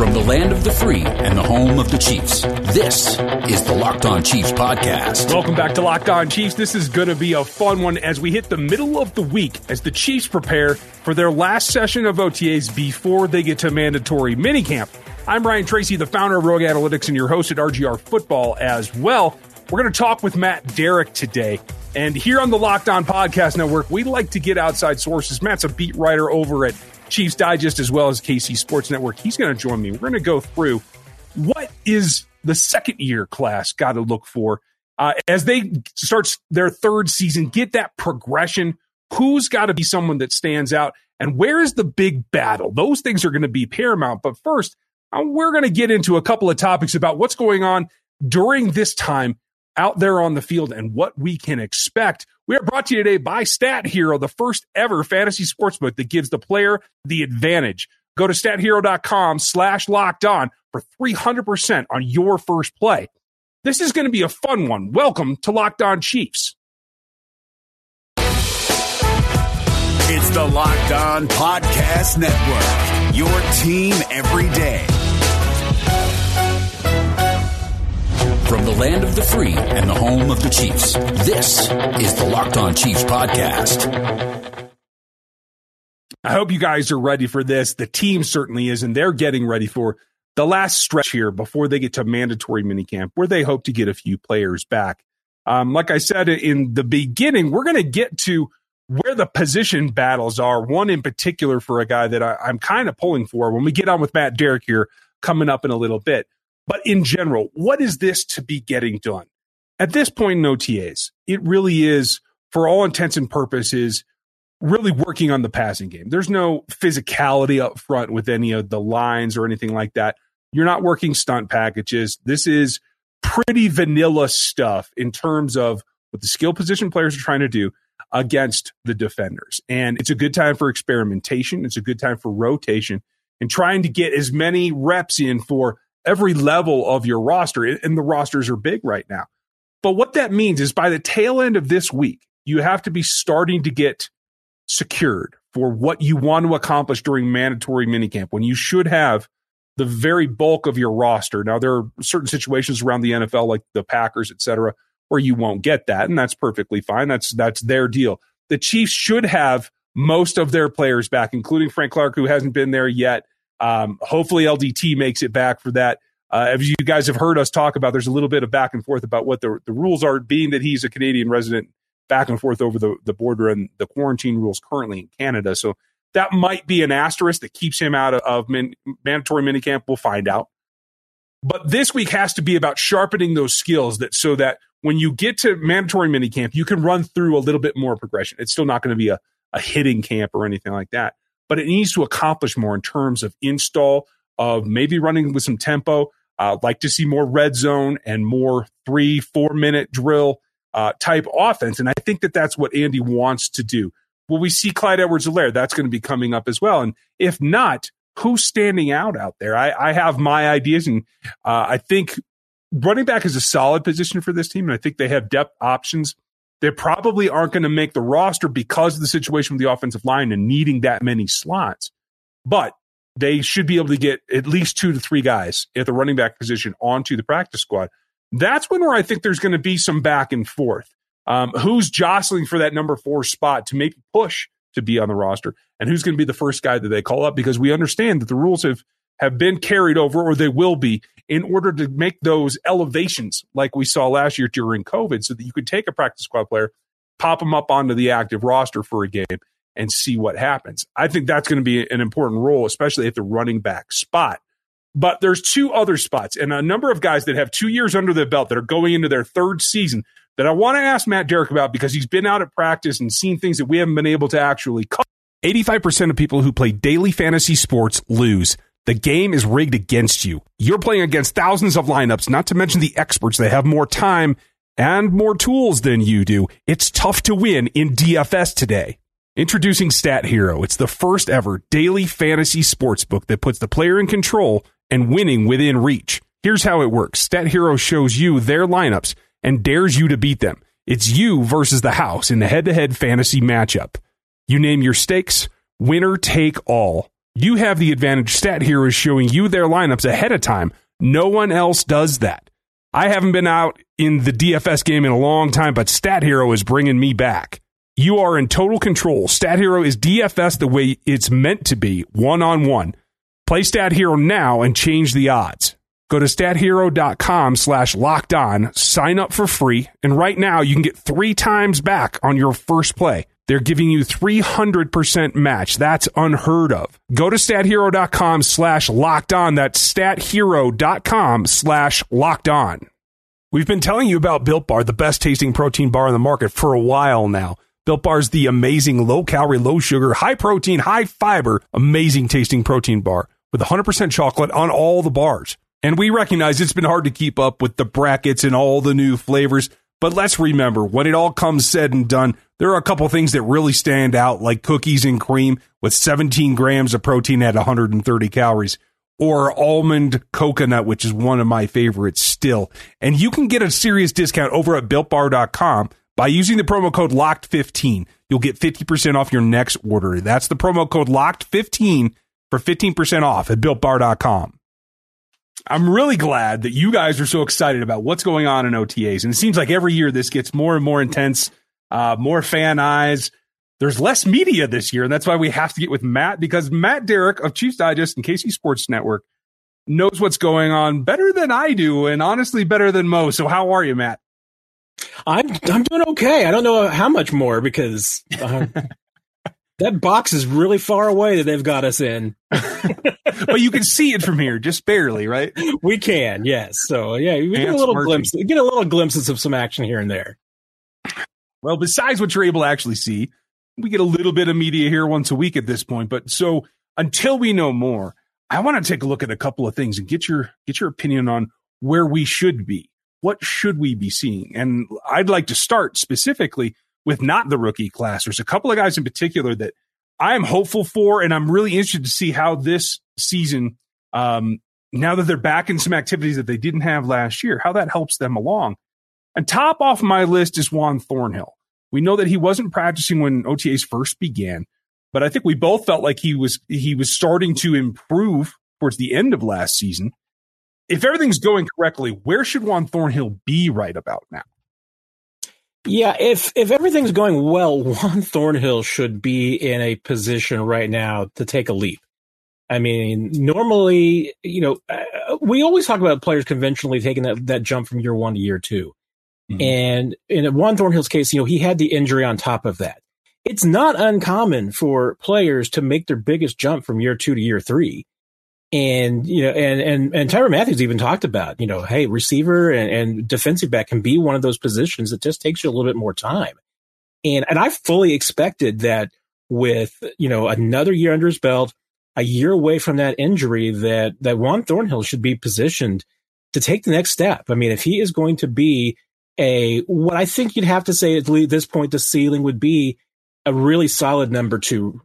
From the land of the free and the home of the Chiefs, this is the Locked On Chiefs podcast. Welcome back to Locked On Chiefs. This is going to be a fun one as we hit the middle of the week as the Chiefs prepare for their last session of OTAs before they get to mandatory minicamp. I'm Ryan Tracy, the founder of Rogue Analytics and your host at RGR Football as well. We're going to talk with Matt Derick today. And here on the Locked On Podcast Network, we like to get outside sources. Matt's a beat writer over at Chiefs Digest as well as KC Sports Network. He's going to join me. We're going to go through what is the second year class got to look for uh, as they start their third season, get that progression. Who's got to be someone that stands out? And where is the big battle? Those things are going to be paramount. But first, uh, we're going to get into a couple of topics about what's going on during this time out there on the field and what we can expect. We are brought to you today by Stat Hero, the first ever fantasy sportsbook that gives the player the advantage. Go to stathero.com slash locked on for 300% on your first play. This is going to be a fun one. Welcome to Locked On Chiefs. It's the Locked On Podcast Network, your team every day. From the land of the free and the home of the Chiefs, this is the Locked On Chiefs podcast. I hope you guys are ready for this. The team certainly is, and they're getting ready for the last stretch here before they get to mandatory minicamp, where they hope to get a few players back. Um, like I said in the beginning, we're going to get to where the position battles are. One in particular for a guy that I, I'm kind of pulling for when we get on with Matt Derick here coming up in a little bit. But in general, what is this to be getting done? At this point in OTAs, it really is, for all intents and purposes, really working on the passing game. There's no physicality up front with any of the lines or anything like that. You're not working stunt packages. This is pretty vanilla stuff in terms of what the skill position players are trying to do against the defenders. And it's a good time for experimentation. It's a good time for rotation and trying to get as many reps in for every level of your roster. And the rosters are big right now. But what that means is by the tail end of this week, you have to be starting to get secured for what you want to accomplish during mandatory minicamp when you should have the very bulk of your roster. Now, there are certain situations around the NFL, like the Packers, et cetera, where you won't get that, and that's perfectly fine. That's that's their deal. The Chiefs should have most of their players back, including Frank Clark, who hasn't been there yet. Um, hopefully, LDT makes it back for that. Uh, as you guys have heard us talk about, there's a little bit of back and forth about what the, the rules are, being that he's a Canadian resident, back and forth over the, the border and the quarantine rules currently in Canada. So that might be an asterisk that keeps him out of, of min, mandatory minicamp. We'll find out. But this week has to be about sharpening those skills that so that when you get to mandatory minicamp, you can run through a little bit more progression. It's still not going to be a, a hitting camp or anything like that but it needs to accomplish more in terms of install of maybe running with some tempo. Uh, like to see more red zone and more three, four minute drill uh, type offense. And I think that that's what Andy wants to do. Will we see Clyde Edwards Helaire? That's going to be coming up as well. And if not, who's standing out out there? I, I have my ideas, and uh, I think running back is a solid position for this team. And I think they have depth options they probably aren't going to make the roster because of the situation with the offensive line and needing that many slots. But they should be able to get at least two to three guys at the running back position onto the practice squad. That's when where I think there's going to be some back and forth. Um, who's jostling for that number four spot to maybe push to be on the roster, and who's going to be the first guy that they call up? Because we understand that the rules have have been carried over, or they will be, in order to make those elevations like we saw last year during COVID, so that you could take a practice squad player, pop them up onto the active roster for a game, and see what happens. I think that's going to be an important role, especially at the running back spot. But there's two other spots and a number of guys that have two years under their belt that are going into their third season that I want to ask Matt Derick about because he's been out at practice and seen things that we haven't been able to actually cover. 85% of people who play daily fantasy sports lose. The game is rigged against you. You're playing against thousands of lineups, not to mention the experts that have more time and more tools than you do. It's tough to win in DFS today. Introducing Stat Hero. It's the first ever daily fantasy sports book that puts the player in control and winning within reach. Here's how it works. Stat Hero shows you their lineups and dares you to beat them. It's you versus the house in the head to head fantasy matchup. You name your stakes, winner take all. You have the advantage. Stat Hero is showing you their lineups ahead of time. No one else does that. I haven't been out in the DFS game in a long time, but Stat Hero is bringing me back. You are in total control. Stat Hero is DFS the way it's meant to be, one on one. Play Stat Hero now and change the odds. Go to stathero.com slash locked on, sign up for free, and right now you can get three times back on your first play. They're giving you 300% match. That's unheard of. Go to stathero.com slash locked on. That's stathero.com slash locked on. We've been telling you about Built Bar, the best tasting protein bar in the market for a while now. Built Bar is the amazing low calorie, low sugar, high protein, high fiber, amazing tasting protein bar with 100% chocolate on all the bars. And we recognize it's been hard to keep up with the brackets and all the new flavors. But let's remember, when it all comes said and done, there are a couple things that really stand out, like cookies and cream with 17 grams of protein at 130 calories, or almond coconut, which is one of my favorites still. And you can get a serious discount over at builtbar.com by using the promo code LOCKED15. You'll get 50% off your next order. That's the promo code LOCKED15 for 15% off at builtbar.com. I'm really glad that you guys are so excited about what's going on in OTAs. And it seems like every year this gets more and more intense, uh, more fan eyes. There's less media this year. And that's why we have to get with Matt because Matt Derick of Chiefs Digest and KC Sports Network knows what's going on better than I do and honestly better than most. So how are you, Matt? I'm I'm doing okay. I don't know how much more because uh, that box is really far away that they've got us in. but you can see it from here, just barely, right? We can, yes. So yeah, we get a little glimpse, get a little glimpses of some action here and there. Well, besides what you're able to actually see, we get a little bit of media here once a week at this point. But so until we know more, I want to take a look at a couple of things and get your get your opinion on where we should be. What should we be seeing? And I'd like to start specifically with not the rookie class. There's a couple of guys in particular that I am hopeful for, and I'm really interested to see how this season, um, now that they're back in some activities that they didn't have last year, how that helps them along. And top off my list is Juan Thornhill. We know that he wasn't practicing when OTAs first began, but I think we both felt like he was he was starting to improve towards the end of last season. If everything's going correctly, where should Juan Thornhill be right about now? Yeah, if if everything's going well, Juan Thornhill should be in a position right now to take a leap. I mean, normally, you know, uh, we always talk about players conventionally taking that, that jump from year one to year 2 mm-hmm. And in Juan Thornhill's case, you know, he had the injury on top of that. It's not uncommon for players to make their biggest jump from year two to year three. And, you know, and, and, and Tyrann Mathieu even talked about, you know, hey, receiver and, and defensive back can be one of those positions that just takes you a little bit more time. And, and I fully expected that with, you know, another year under his belt, a year away from that injury, that, that Juan Thornhill should be positioned to take the next step. I mean, if he is going to be a, what I think you'd have to say at this point, the ceiling would be a really solid number two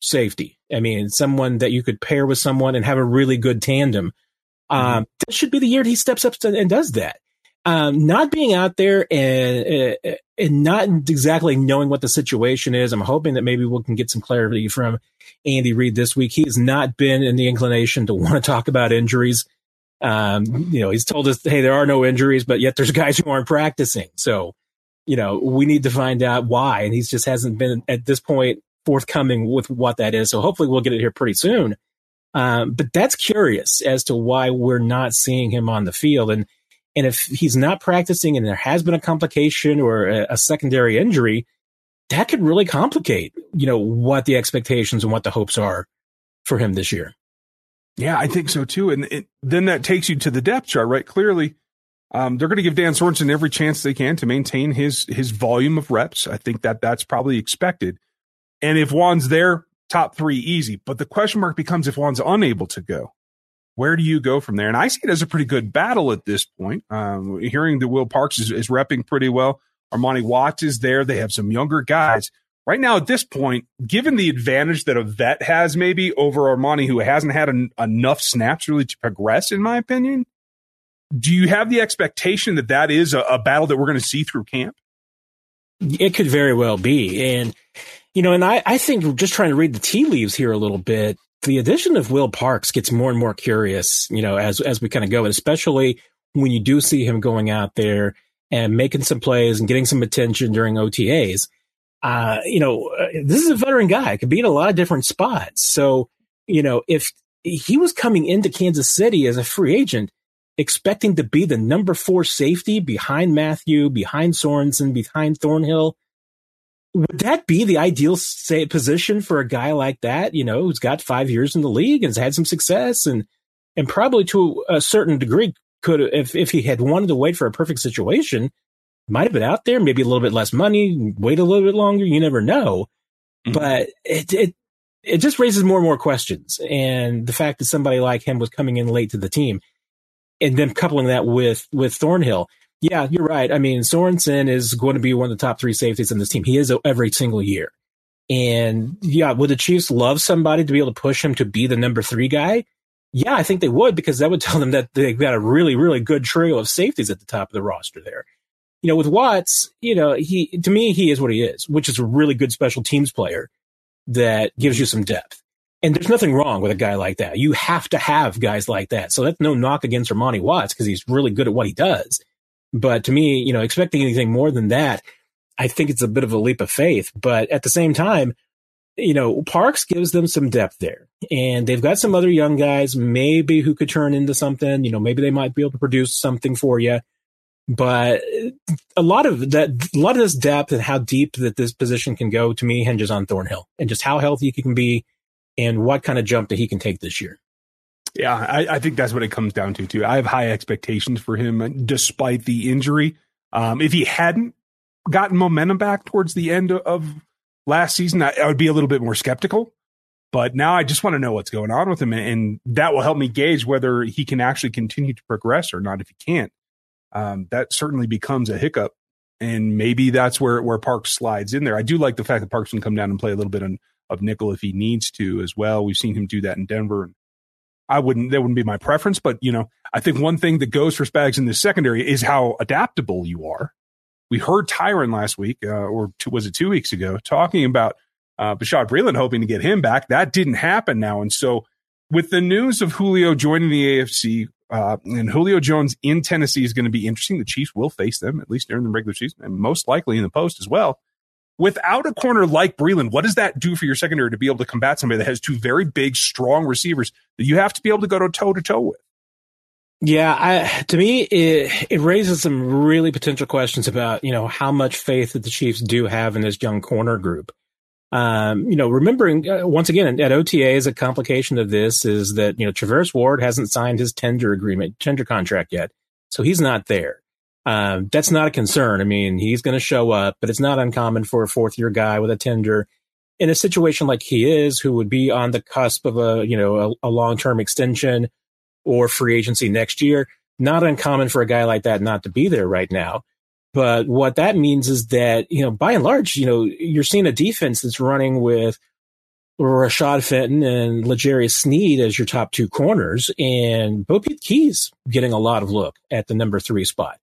safety. I mean, someone that you could pair with someone and have a really good tandem. Um, mm-hmm. This should be the year he steps up and does that. Um, not being out there and uh, and not exactly knowing what the situation is. I'm hoping that maybe we can get some clarity from Andy Reid this week. He has not been in the inclination to want to talk about injuries. Um, you know, he's told us, hey, there are no injuries, but yet there's guys who aren't practicing. So, you know, we need to find out why. And he's just hasn't been at this point forthcoming with what that is. So hopefully we'll get it here pretty soon. Um, but that's curious as to why we're not seeing him on the field. And, and if he's not practicing and there has been a complication or a, a secondary injury, that could really complicate, you know, what the expectations and what the hopes are for him this year. Yeah, I think so too. And it, then that takes you to the depth chart, right? Clearly, um, they're going to give Dan Sorensen every chance they can to maintain his his volume of reps. I think that that's probably expected. And if Juan's there, top three easy. But the question mark becomes if Juan's unable to go, where do you go from there? And I see it as a pretty good battle at this point. Um, hearing that Will Parks is, is repping pretty well. Armani Watts is there. They have some younger guys. Right now, at this point, given the advantage that a vet has maybe over Armani, who hasn't had an, enough snaps really to progress, in my opinion, do you have the expectation that that is a, a battle that we're going to see through camp? It could very well be. And you know, and I, I think just trying to read the tea leaves here a little bit, the addition of Will Parks gets more and more curious, you know, as as we kind of go, and especially when you do see him going out there and making some plays and getting some attention during OTAs. Uh, you know, uh, this is a veteran guy, could be in a lot of different spots. So, you know, if he was coming into Kansas City as a free agent, expecting to be the number four safety behind Mathieu, behind Sorensen, behind Thornhill, would that be the ideal say, position for a guy like that? You know, who's got five years in the league and has had some success, and and probably to a certain degree could if if he had wanted to wait for a perfect situation, might have been out there. Maybe a little bit less money, wait a little bit longer. You never know, mm-hmm. but it it it just raises more and more questions. And the fact that somebody like him was coming in late to the team, and then coupling that with with Thornhill yeah, you're right. I mean, Sorensen is going to be one of the top three safeties in this team. He is every single year. And yeah, would the Chiefs love somebody to be able to push him to be the number three guy? Yeah, I think they would because that would tell them that they've got a really, really good trio of safeties at the top of the roster there. You know, with Watts, you know, he, to me, he is what he is, which is a really good special teams player that gives you some depth. And there's nothing wrong with a guy like that. You have to have guys like that. So that's no knock against Armani Watts because he's really good at what he does. But to me, you know, expecting anything more than that, I think it's a bit of a leap of faith. But at the same time, you know, Parks gives them some depth there. And they've got some other young guys, maybe who could turn into something. You know, maybe they might be able to produce something for you. But a lot of that, a lot of this depth and how deep that this position can go to me hinges on Thornhill and just how healthy he can be and what kind of jump that he can take this year. Yeah, I, I, think that's what it comes down to too. I have high expectations for him despite the injury. Um, if he hadn't gotten momentum back towards the end of last season, I, I, would be a little bit more skeptical. But now I just want to know what's going on with him, and that will help me gauge whether he can actually continue to progress or not. If he can't, um, that certainly becomes a hiccup, and maybe that's where where Parks slides in there. I do like the fact that Parks can come down and play a little bit on, of nickel if he needs to as well. We've seen him do that in Denver, and I wouldn't, that wouldn't be my preference, but you know, I think one thing that goes for Spags in this secondary is how adaptable you are. We heard Tyrann last week, uh, or two, was it two weeks ago, talking about uh, Bashaud Breeland hoping to get him back. That didn't happen now. And so with the news of Julio joining the AFC, uh, and Julio Jones in Tennessee is going to be interesting. The Chiefs will face them, at least during the regular season, and most likely in the post as well without a corner like Breeland, what does that do for your secondary to be able to combat somebody that has two very big, strong receivers that you have to be able to go to toe to toe with? Yeah, I, to me, it, it raises some really potential questions about, you know, how much faith that the Chiefs do have in this young corner group. Um, you know, remembering uh, once again at OTA is a complication of this is that, you know, Charvarius Ward hasn't signed his tender agreement, tender contract yet. So he's not there. Um, that's not a concern. I mean, he's going to show up, but it's not uncommon for a fourth year guy with a tender in a situation like he is, who would be on the cusp of a, you know, a, a long term extension or free agency next year. Not uncommon for a guy like that not to be there right now. But what that means is that, you know, by and large, you know, you're seeing a defense that's running with Rashad Fenton and L'Jarius Sneed as your top two corners, and BoPete Keyes getting a lot of look at the number three spot.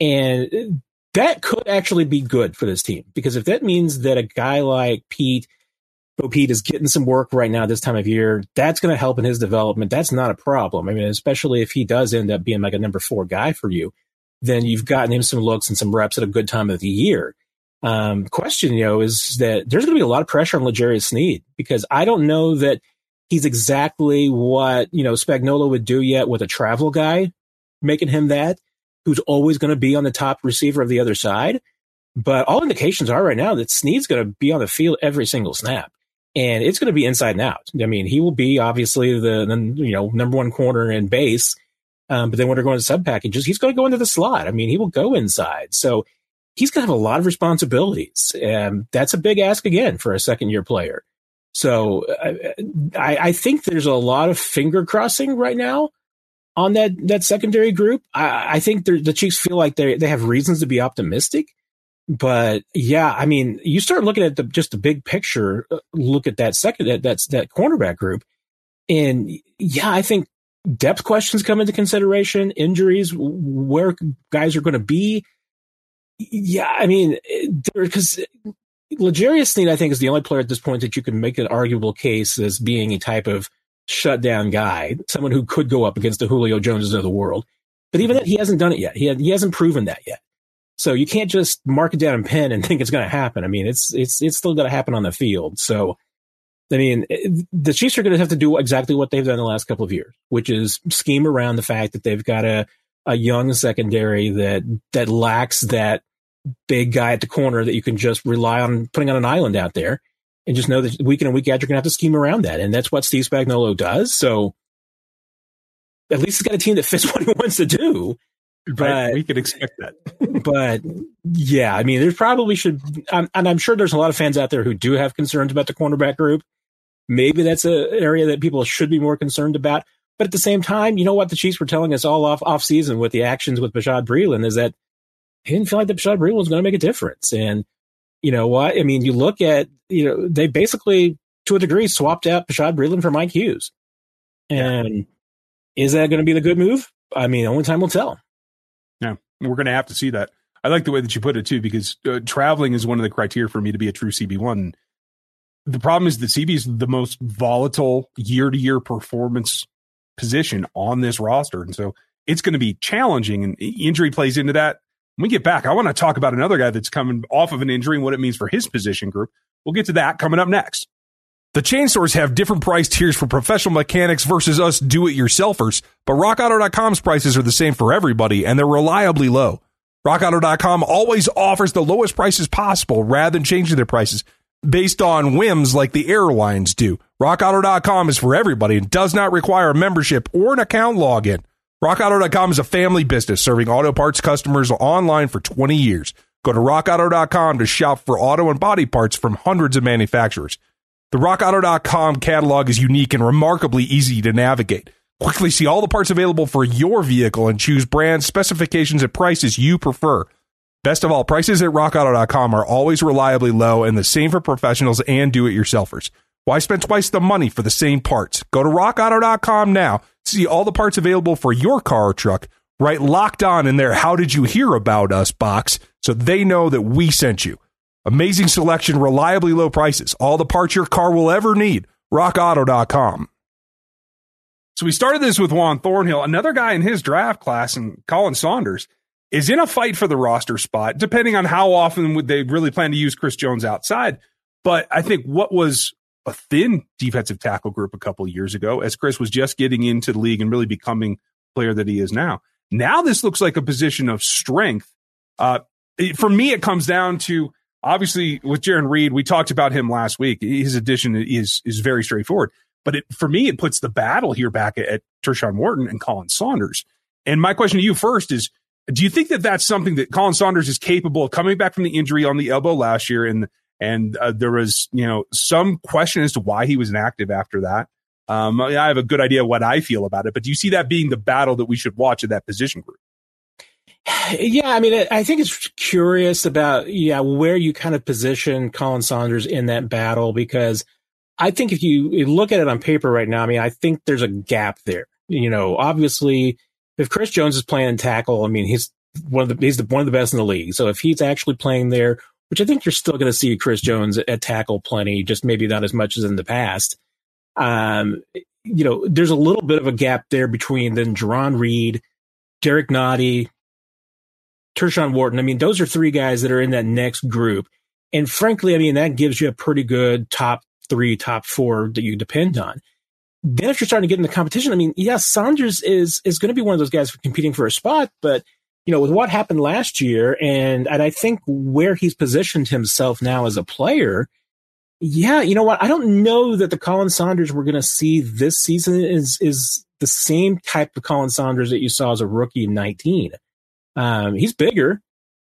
And that could actually be good for this team because if that means that a guy like Pete, Bo Pete is getting some work right now this time of year, that's going to help in his development. That's not a problem. I mean, especially if he does end up being like a number four guy for you, then you've gotten him some looks and some reps at a good time of the year. Um, question, you know, is that there's going to be a lot of pressure on L'Jarius Sneed because I don't know that he's exactly what, you know, Spagnuolo would do yet with a travel guy, making him that who's always going to be on the top receiver of the other side. But all indications are right now that Sneed's going to be on the field every single snap. And it's going to be inside and out. I mean, he will be obviously the, the you know number one corner in base, um, but then when they're going to sub packages, he's going to go into the slot. I mean, he will go inside. So he's going to have a lot of responsibilities. And that's a big ask again for a second year player. So I, I, think there's a lot of finger crossing right now on that that secondary group. I, I think the Chiefs feel like they they have reasons to be optimistic. But yeah, I mean, you start looking at the just the big picture. Uh, look at that second that that's that cornerback group, and yeah, I think depth questions come into consideration. Injuries, where guys are going to be. Yeah, I mean, because L'Jarius Sneed, I think, is the only player at this point that you can make an arguable case as being a type of shutdown guy, someone who could go up against the Julio Joneses of the world. But even that, he hasn't done it yet. He, he hasn't proven that yet. So you can't just mark it down in pen and think it's going to happen. I mean, it's it's it's still going to happen on the field. So, I mean, eh, the Chiefs are going to have to do exactly what they've done the last couple of years, which is scheme around the fact that they've got a a young secondary that that lacks that big guy at the corner that you can just rely on putting on an island out there and just know that week in and week out you're going to have to scheme around that. And that's what Steve Spagnuolo does. So at least he's got a team that fits what he wants to do. But right. we could expect that. but yeah, I mean, there's probably should, um, and I'm sure there's a lot of fans out there who do have concerns about the cornerback group. Maybe that's an area that people should be more concerned about. But at the same time, you know what the Chiefs were telling us all off off season with the actions with Bashaud Breeland is that he didn't feel like the Bashaud Breeland was going to make a difference. And you know what? I mean, you look at you know they basically to a degree swapped out Bashaud Breeland for Mike Hughes, and yeah. is that going to be the good move? I mean, only time will tell. Yeah, we're going to have to see that. I like the way that you put it too, because uh, traveling is one of the criteria for me to be a true CB one. The problem is that CB is the most volatile year to year performance position on this roster, and so it's going to be challenging. And injury plays into that. When we get back, I want to talk about another guy that's coming off of an injury and what it means for his position group. We'll get to that coming up next. The chain stores have different price tiers for professional mechanics versus us do it yourselfers, but rockauto.com's prices are the same for everybody and they're reliably low. RockAuto.com always offers the lowest prices possible rather than changing their prices based on whims like the airlines do. RockAuto.com is for everybody and does not require a membership or an account login. RockAuto.com is a family business serving auto parts customers online for 20 years. Go to RockAuto.com to shop for auto and body parts from hundreds of manufacturers. The RockAuto.com catalog is unique and remarkably easy to navigate. Quickly see all the parts available for your vehicle and choose brands, specifications, and prices you prefer. Best of all, prices at RockAuto.com are always reliably low and the same for professionals and do-it-yourselfers. Why spend twice the money for the same parts? Go to RockAuto.com now see all the parts available for your car or truck, right locked on in there. How did you hear about us box so they know that we sent you. Amazing selection, reliably low prices, all the parts your car will ever need. RockAuto.com. So we started this with Juan Thornhill, another guy in his draft class, and Khalen Saunders is in a fight for the roster spot, depending on how often would they really plan to use Chris Jones outside. But I think what was a thin defensive tackle group a couple years ago as Chris was just getting into the league and really becoming player that he is now. Now this looks like a position of strength. Uh, for me, it comes down to obviously with Jarran Reed. We talked about him last week. His addition is is very straightforward. But it, for me, it puts the battle here back at, at Tershawn and Khalen Saunders. And my question to you first is: Do you think that that's something that Khalen Saunders is capable of coming back from the injury on the elbow last year and and uh, there was, you know, some question as to why he was inactive after that. Um, I have a good idea what I feel about it, but do you see that being the battle that we should watch at that position group? Yeah, I mean, I think it's curious about yeah where you kind of position Khalen Saunders in that battle because I think if you, you look at it on paper right now, I mean, I think there's a gap there. You know, obviously, if Chris Jones is playing tackle, I mean, he's one of the he's the, one of the best in the league. So if he's actually playing there, which I think you're still going to see Chris Jones at tackle plenty, just maybe not as much as in the past. Um, you know, there's a little bit of a gap there between then Jarran Reed, Derrick Nnadi, Tershawn Wharton. I mean, those are three guys that are in that next group. And frankly, I mean, that gives you a pretty good top three, top four that you depend on. Then if you're starting to get in the competition, I mean, yes, yeah, Saunders is is going to be one of those guys competing for a spot, but – you know, with what happened last year and, and I think where he's positioned himself now as a player, yeah, you know what? I don't know that the Khalen Saunders we're going to see this season is, is the same type of Khalen Saunders that you saw as a rookie in 19. Um, he's bigger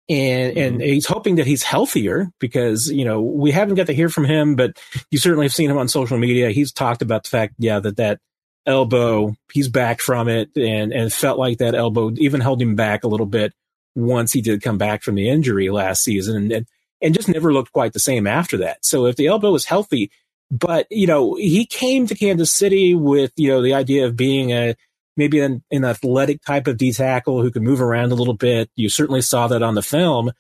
and, and mm-hmm. he's hoping that he's healthier because, you know, we haven't got to hear from him, but you certainly have seen him on social media. He's talked about the fact, yeah, that that elbow. He's back from it and, and felt like that elbow even held him back a little bit once he did come back from the injury last season and, and, just never looked quite the same after that. So if the elbow is healthy, but you know, he came to Kansas City with, you know, the idea of being a, maybe an, an athletic type of D tackle who could move around a little bit. You certainly saw that on the film.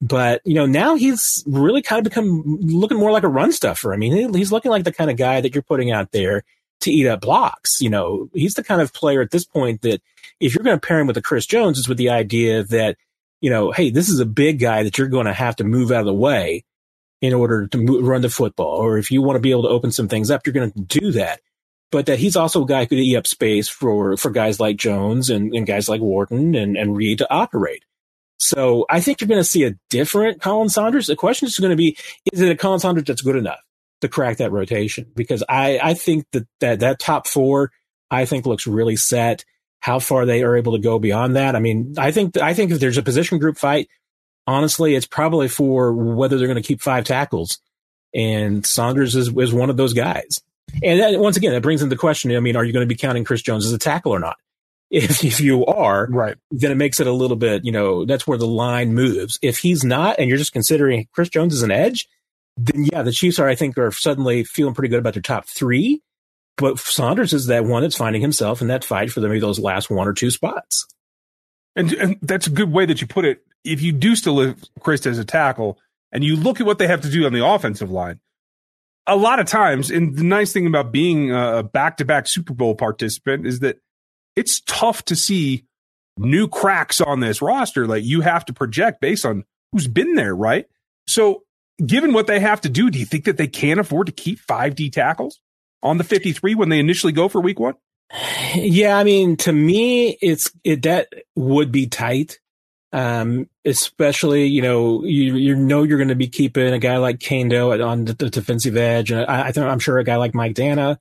But, you know, now he's really kind of become looking more like a run stuffer. I mean, he's looking like the kind of guy that you're putting out there to eat up blocks. You know, he's the kind of player at this point that if you're going to pair him with a Chris Jones, it's with the idea that, you know, hey, this is a big guy that you're going to have to move out of the way in order to run the football. Or if you want to be able to open some things up, you're going to do that. But that he's also a guy who could eat up space for, for guys like Jones and, and guys like Wharton and, and Reed to operate. So I think you're going to see a different Khalen Saunders. The question is going to be, is it a Khalen Saunders that's good enough to crack that rotation? Because I, I think that, that that top four, I think looks really set. How far they are able to go beyond that. I mean, I think, I think if there's a position group fight, honestly, it's probably for whether they're going to keep five tackles. And Saunders is, is one of those guys. And that, once again, that brings into question. I mean, are you going to be counting Chris Jones as a tackle or not? If, if you are, right, then it makes it a little bit, you know, that's where the line moves. If he's not, and you're just considering Chris Jones as an edge, then yeah, the Chiefs are, I think, are suddenly feeling pretty good about their top three. But Saunders is that one that's finding himself in that fight for maybe those last one or two spots. And, and that's a good way that you put it. If you do still live Chris as a tackle, and you look at what they have to do on the offensive line, a lot of times, and the nice thing about being a back to back Super Bowl participant is that it's tough to see new cracks on this roster. Like you have to project based on who's been there, right? So, given what they have to do, do you think that they can afford to keep five D tackles on the 53 when they initially go for week one? Yeah, I mean, to me, it's it that would be tight. Um, especially, you know, you you know you're going to be keeping a guy like Kaindoh on the, the defensive edge, and I, I think I'm sure a guy like Mike Danna,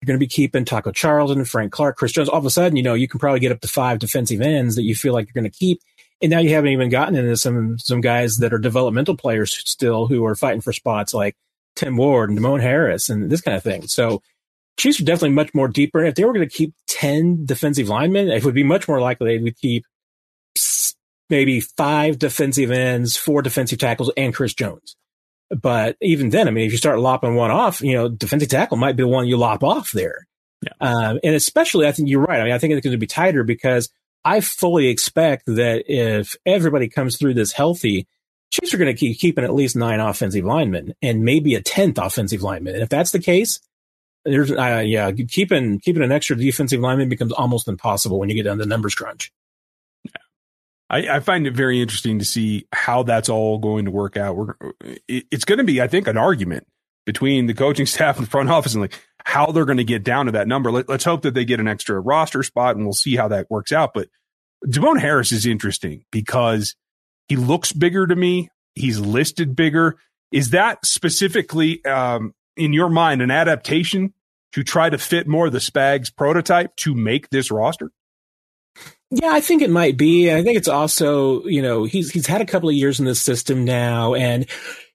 you're going to be keeping Taco Charlton, Frank Clark, Chris Jones. All of a sudden, you know, you can probably get up to five defensive ends that you feel like you're going to keep. And now you haven't even gotten into some some guys that are developmental players still who are fighting for spots like Tim Ward and Demone Harris and this kind of thing. So Chiefs are definitely much more deeper. If they were going to keep 10 defensive linemen, it would be much more likely they would keep maybe five defensive ends, four defensive tackles, and Chris Jones. But even then, I mean, if you start lopping one off, you know, defensive tackle might be the one you lop off there. Yeah. Um, and especially, I think you're right. I mean, I think it's going to be tighter because I fully expect that if everybody comes through this healthy, Chiefs are going to keep keeping at least nine offensive linemen and maybe a tenth offensive lineman. And if that's the case, there's uh, yeah, keeping keeping an extra defensive lineman becomes almost impossible when you get down to numbers crunch. I, I, find it very interesting to see how that's all going to work out. We're, it, it's going to be, I think, an argument between the coaching staff and the front office and like how they're going to get down to that number. Let, us hope that they get an extra roster spot and we'll see how that works out. But Demone Harris is interesting because he looks bigger to me. He's listed bigger. Is that specifically, um, in your mind, an adaptation to try to fit more of the Spags prototype to make this roster? Yeah, I think it might be. I think it's also, you know, he's he's had a couple of years in this system now, and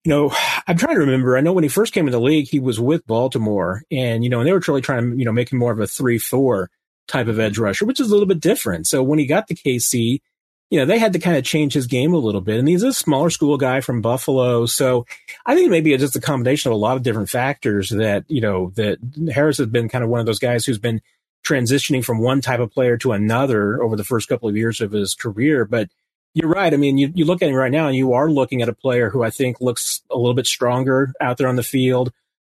you know, I'm trying to remember. I know when he first came in the league, he was with Baltimore, and you know, and they were really trying to, you know, make him more of a three-four type of edge rusher, which is a little bit different. So when he got to KC, you know, they had to kind of change his game a little bit. And he's a smaller school guy from Buffalo. So I think maybe it's just a combination of a lot of different factors that, you know, that Harris has been kind of one of those guys who's been transitioning from one type of player to another over the first couple of years of his career. But you're right. I mean, you, you look at him right now and you are looking at a player who I think looks a little bit stronger out there on the field.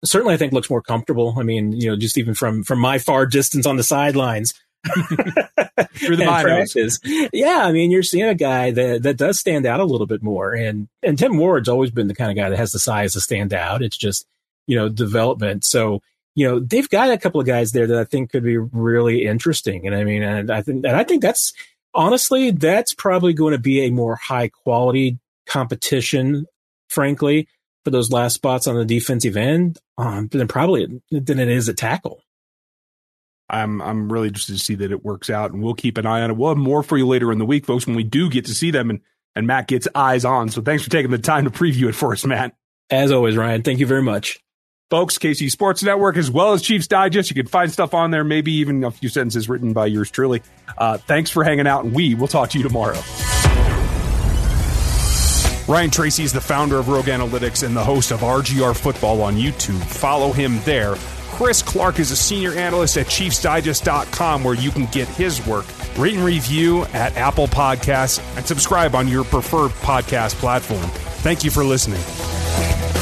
Certainly, I think looks more comfortable. I mean, you know, just even from, from my far distance on the sidelines. Through the practice. Yeah, I mean, you're seeing a guy that, that does stand out a little bit more. And and Tim Ward's always been the kind of guy that has the size to stand out. It's just, you know, development. So you know, they've got a couple of guys there that I think could be really interesting. And I mean, and I think, and I think that's honestly, that's probably going to be a more high quality competition, frankly, for those last spots on the defensive end, um, than probably than it is a tackle. I'm I'm really interested to see that it works out, and we'll keep an eye on it. We'll have more for you later in the week, folks, when we do get to see them and and Matt gets eyes on. So thanks for taking the time to preview it for us, Matt. As always, Ryan, thank you very much folks. KC Sports Network, as well as Chiefs Digest. You can find stuff on there, maybe even a few sentences written by yours truly. Uh, thanks for hanging out, and we will talk to you tomorrow. Ryan Tracy is the founder of Rogue Analytics and the host of RGR Football on YouTube. Follow him there Chris Clark is a senior analyst at ChiefsDigest.com, where you can get his work. Rate and review at Apple Podcasts and subscribe on your preferred podcast platform. Thank you for listening.